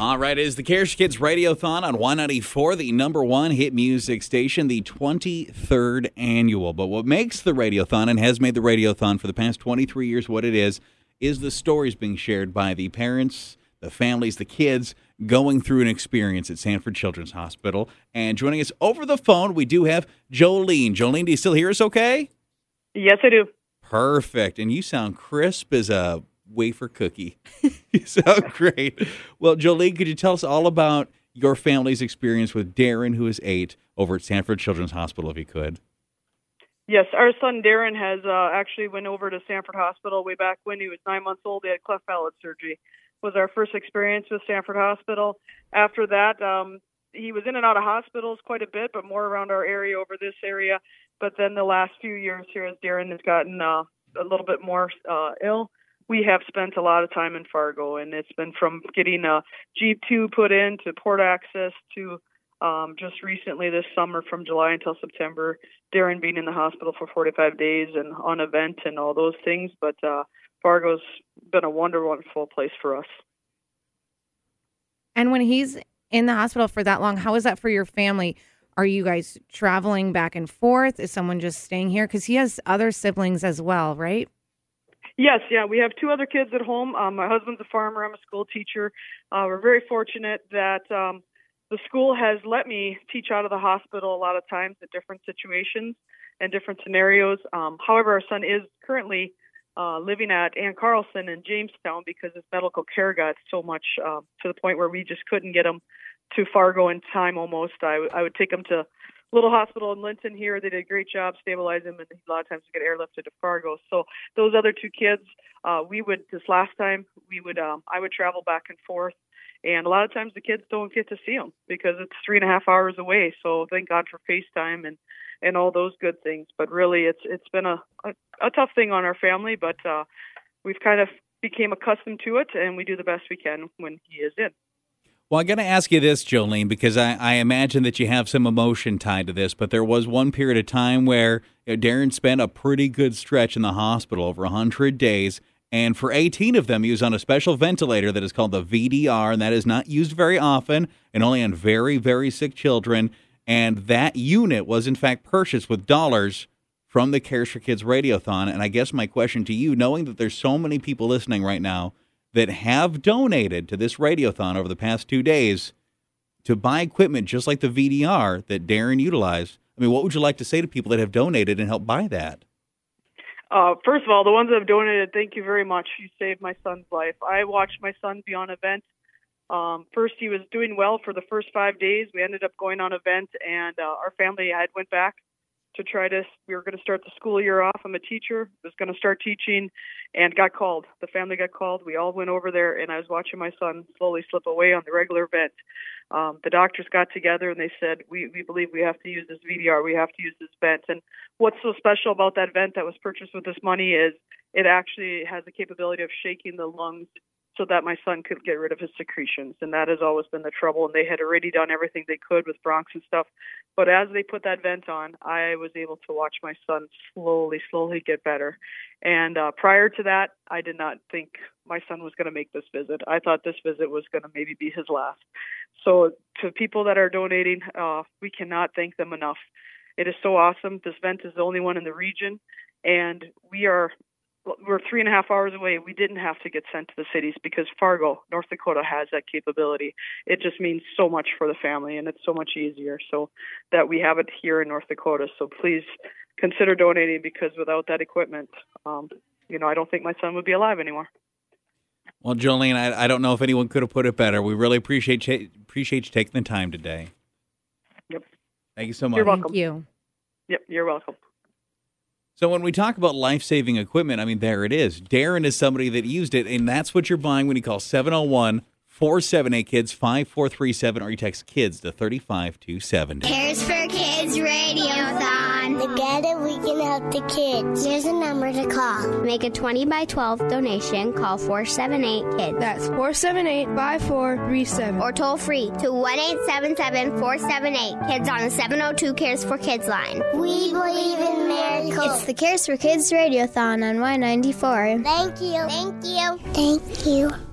All right, it is the for Kids Radiothon on Y94, the number one hit music station, the 23rd annual. But what makes the Radiothon and has made the Radiothon for the past 23 years what it is, is the stories being shared by the parents, the families, the kids going through an experience at Sanford Children's Hospital. And joining us over the phone, we do have Jolene. Jolene, do you still hear us okay? Yes, I do. Perfect. And you sound crisp as a wafer cookie. you sound great. Well, Jolene, could you tell us all about your family's experience with Darren, who is eight, over at Sanford Children's Hospital, if you could? Yes, our son Darren has uh, actually went over to Sanford Hospital way back when he was nine months old. He had cleft palate surgery. Was our first experience with Sanford Hospital. After that, um, he was in and out of hospitals quite a bit, but more around our area over this area. But then the last few years here, as Darren has gotten uh, a little bit more uh, ill, we have spent a lot of time in Fargo, and it's been from getting a G-tube put in to port access to um, just recently this summer from July until September, Darren being in the hospital for 45 days and on a vent and all those things. But uh, Fargo's been a wonderful place for us. And when he's in the hospital for that long, how is that for your family? Are you guys traveling back and forth? Is someone just staying here? Because he has other siblings as well, right? Yes, yeah, we have two other kids at home. Um, my husband's a farmer. I'm a school teacher. Uh, we're very fortunate that um, the school has let me teach out of the hospital a lot of times in different situations and different scenarios. Um, however, our son is currently uh, living at Anne Carlsen in Jamestown because his medical care got so much uh, to the point where we just couldn't get him to Fargo in time almost. I, w- I would take him to little hospital in Linton here. They did a great job stabilizing him, and a lot of times we get airlifted to Fargo. So those other two kids, uh, we would this last time we would um, I would travel back and forth, and a lot of times the kids don't get to see them because it's three and a half hours away. So thank God for FaceTime and and all those good things. But really, it's it's been a a, a tough thing on our family, but uh, we've kind of became accustomed to it, and we do the best we can when he is in. Well, I'm going to ask you this, Jolene, because I, I, imagine that you have some emotion tied to this, but there was one period of time where Darren spent a pretty good stretch in the hospital, over 100 days. And for 18 of them, he was on a special ventilator that is called the VDR, and that is not used very often and only on very, very sick children. And that unit was, in fact, purchased with dollars from the Cares for Kids Radiothon. And I guess my question to you, knowing that there's so many people listening right now that have donated to this radiothon over the past two days to buy equipment just like the VDR that Darren utilized. I mean, what would you like to say to people that have donated and helped buy that? Uh, first of all, the ones that have donated, thank you very much. You saved my son's life. I watched my son be on event. Um, first, he was doing well for the first five days. We ended up going on event, and uh, our family had went back to try to we were going to start the school year off. I'm a teacher was going to start teaching and got called. The family got called. We all went over there and i was watching my son slowly slip away on the regular vent. Um, the doctors got together and they said we, we believe we have to use this vdr we have to use this vent. And what's so special about that vent that was purchased with this money is it actually has the capability of shaking the lungs so that my son could get rid of his secretions. And that has always been the trouble. And they had already done everything they could with bronchs and stuff. But as they put that vent on, I was able to watch my son slowly, slowly get better. And uh, prior to that, I did not think my son was going to make this visit. I thought this visit was going to maybe be his last. So, to people that are donating, uh, we cannot thank them enough. It is so awesome. This vent is the only one in the region, and we are we're three and a half hours away. We didn't have to get sent to the cities because Fargo, North Dakota, has that capability. It just means so much for the family, and it's so much easier. So that we have it here in North Dakota. So please consider donating because without that equipment, um, you know, I don't think my son would be alive anymore. Well, Jolene, I, I don't know if anyone could have put it better. We really appreciate appreciate you taking the time today. Yep. Thank you so much. You're welcome. Thank you. Yep, you're welcome. So when we talk about life-saving equipment, I mean there it is. Darren is somebody that used it, and that's what you're buying when you call 701 478 kids 5437 or you text kids to 35270. Cares for Kids Radiothon. Together we can help the kids. Here's a number to call. Make a 20 by 12 donation. Call 478 KIDS. That's 478 5437. Or toll free to 1 877 478 KIDS on the 702 Cares for Kids line. We believe in miracles. It's the Cares for Kids Radiothon on Y94. Thank you. Thank you. Thank you.